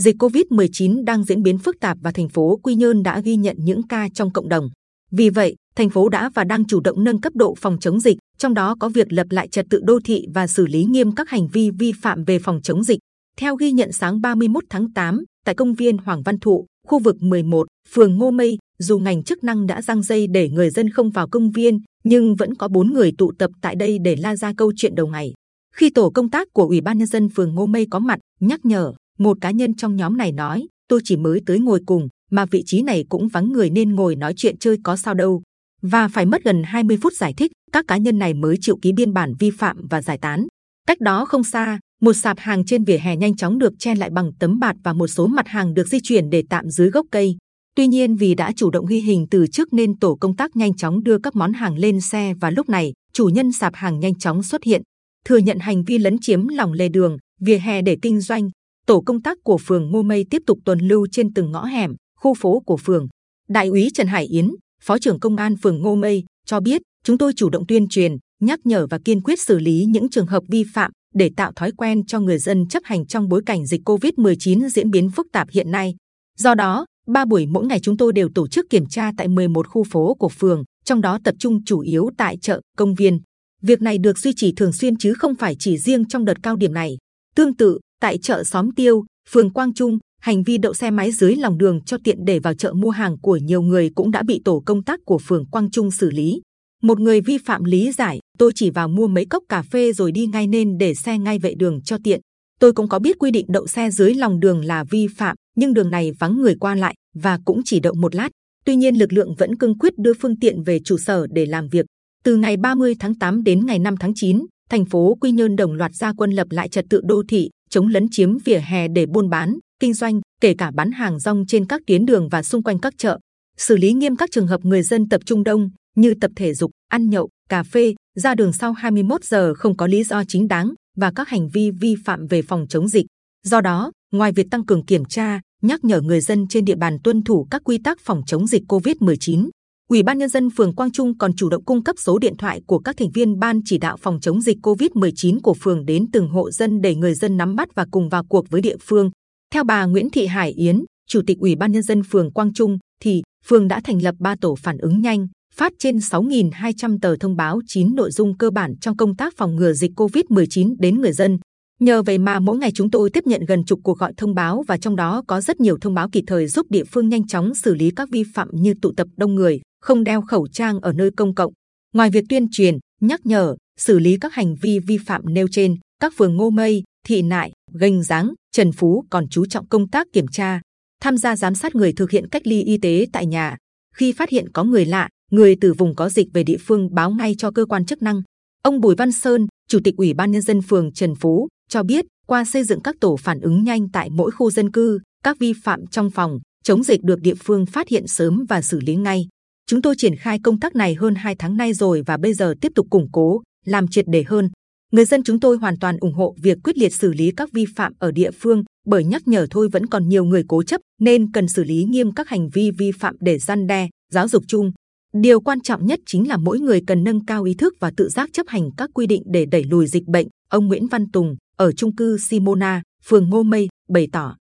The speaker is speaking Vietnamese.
dịch Covid-19 đang diễn biến phức tạp và thành phố Quy Nhơn đã ghi nhận những ca trong cộng đồng. Vì vậy, thành phố đã và đang chủ động nâng cấp độ phòng chống dịch, trong đó có việc lập lại trật tự đô thị và xử lý nghiêm các hành vi vi phạm về phòng chống dịch. Theo ghi nhận sáng 31 tháng 8, tại công viên Hoàng Văn Thụ, khu vực 11, phường Ngô Mây, dù ngành chức năng đã răng dây để người dân không vào công viên, nhưng vẫn có bốn người tụ tập tại đây để la ra câu chuyện đầu ngày. Khi tổ công tác của Ủy ban nhân dân phường Ngô Mây có mặt nhắc nhở, một cá nhân trong nhóm này nói: tôi chỉ mới tới ngồi cùng, mà vị trí này cũng vắng người nên ngồi nói chuyện chơi có sao đâu. Và phải mất gần 20 phút giải thích, các cá nhân này mới chịu ký biên bản vi phạm và giải tán. Cách đó không xa, một sạp hàng trên vỉa hè nhanh chóng được che lại bằng tấm bạt và một số mặt hàng được di chuyển để tạm dưới gốc cây. Tuy nhiên vì đã chủ động ghi hình từ trước nên tổ công tác nhanh chóng đưa các món hàng lên xe và lúc này chủ nhân sạp hàng nhanh chóng xuất hiện, thừa nhận hành vi lấn chiếm lòng lề đường, vỉa hè để kinh doanh. Tổ công tác của phường Ngô Mây tiếp tục tuần lưu trên từng ngõ hẻm, khu phố của phường. Đại úy Trần Hải Yến, phó trưởng công an phường Ngô Mây cho biết chúng tôi chủ động tuyên truyền, nhắc nhở và kiên quyết xử lý những trường hợp vi phạm để tạo thói quen cho người dân chấp hành trong bối cảnh dịch Covid-19 diễn biến phức tạp hiện nay. Do đó, ba buổi mỗi ngày chúng tôi đều tổ chức kiểm tra tại 11 khu phố của phường, trong đó tập trung chủ yếu tại chợ, công viên. Việc này được duy trì thường xuyên chứ không phải chỉ riêng trong đợt cao điểm này. Tương tự, tại chợ xóm Tiêu, phường Quang Trung, hành vi đậu xe máy dưới lòng đường cho tiện để vào chợ mua hàng của nhiều người cũng đã bị tổ công tác của phường Quang Trung xử lý. Một người vi phạm lý giải, tôi chỉ vào mua mấy cốc cà phê rồi đi ngay nên để xe ngay vệ đường cho tiện. Tôi cũng có biết quy định đậu xe dưới lòng đường là vi phạm, nhưng đường này vắng người qua lại và cũng chỉ đậu một lát. Tuy nhiên lực lượng vẫn cương quyết đưa phương tiện về trụ sở để làm việc. Từ ngày 30 tháng 8 đến ngày 5 tháng 9, thành phố Quy Nhơn đồng loạt ra quân lập lại trật tự đô thị, chống lấn chiếm vỉa hè để buôn bán, kinh doanh, kể cả bán hàng rong trên các tuyến đường và xung quanh các chợ, xử lý nghiêm các trường hợp người dân tập trung đông như tập thể dục, ăn nhậu, cà phê, ra đường sau 21 giờ không có lý do chính đáng và các hành vi vi phạm về phòng chống dịch. Do đó, ngoài việc tăng cường kiểm tra, nhắc nhở người dân trên địa bàn tuân thủ các quy tắc phòng chống dịch COVID-19, Ủy ban nhân dân phường Quang Trung còn chủ động cung cấp số điện thoại của các thành viên ban chỉ đạo phòng chống dịch COVID-19 của phường đến từng hộ dân để người dân nắm bắt và cùng vào cuộc với địa phương. Theo bà Nguyễn Thị Hải Yến, Chủ tịch Ủy ban nhân dân phường Quang Trung, thì phường đã thành lập 3 tổ phản ứng nhanh, phát trên 6.200 tờ thông báo 9 nội dung cơ bản trong công tác phòng ngừa dịch COVID-19 đến người dân. Nhờ vậy mà mỗi ngày chúng tôi tiếp nhận gần chục cuộc gọi thông báo và trong đó có rất nhiều thông báo kịp thời giúp địa phương nhanh chóng xử lý các vi phạm như tụ tập đông người, không đeo khẩu trang ở nơi công cộng. Ngoài việc tuyên truyền, nhắc nhở, xử lý các hành vi vi phạm nêu trên, các phường Ngô Mây, Thị Nại, Gành Giáng, Trần Phú còn chú trọng công tác kiểm tra, tham gia giám sát người thực hiện cách ly y tế tại nhà. Khi phát hiện có người lạ, người từ vùng có dịch về địa phương báo ngay cho cơ quan chức năng. Ông Bùi Văn Sơn, Chủ tịch Ủy ban nhân dân phường Trần Phú cho biết, qua xây dựng các tổ phản ứng nhanh tại mỗi khu dân cư, các vi phạm trong phòng chống dịch được địa phương phát hiện sớm và xử lý ngay. Chúng tôi triển khai công tác này hơn 2 tháng nay rồi và bây giờ tiếp tục củng cố, làm triệt để hơn. Người dân chúng tôi hoàn toàn ủng hộ việc quyết liệt xử lý các vi phạm ở địa phương, bởi nhắc nhở thôi vẫn còn nhiều người cố chấp, nên cần xử lý nghiêm các hành vi vi phạm để gian đe, giáo dục chung. Điều quan trọng nhất chính là mỗi người cần nâng cao ý thức và tự giác chấp hành các quy định để đẩy lùi dịch bệnh. Ông Nguyễn Văn Tùng ở trung cư Simona, phường Ngô Mây bày tỏ.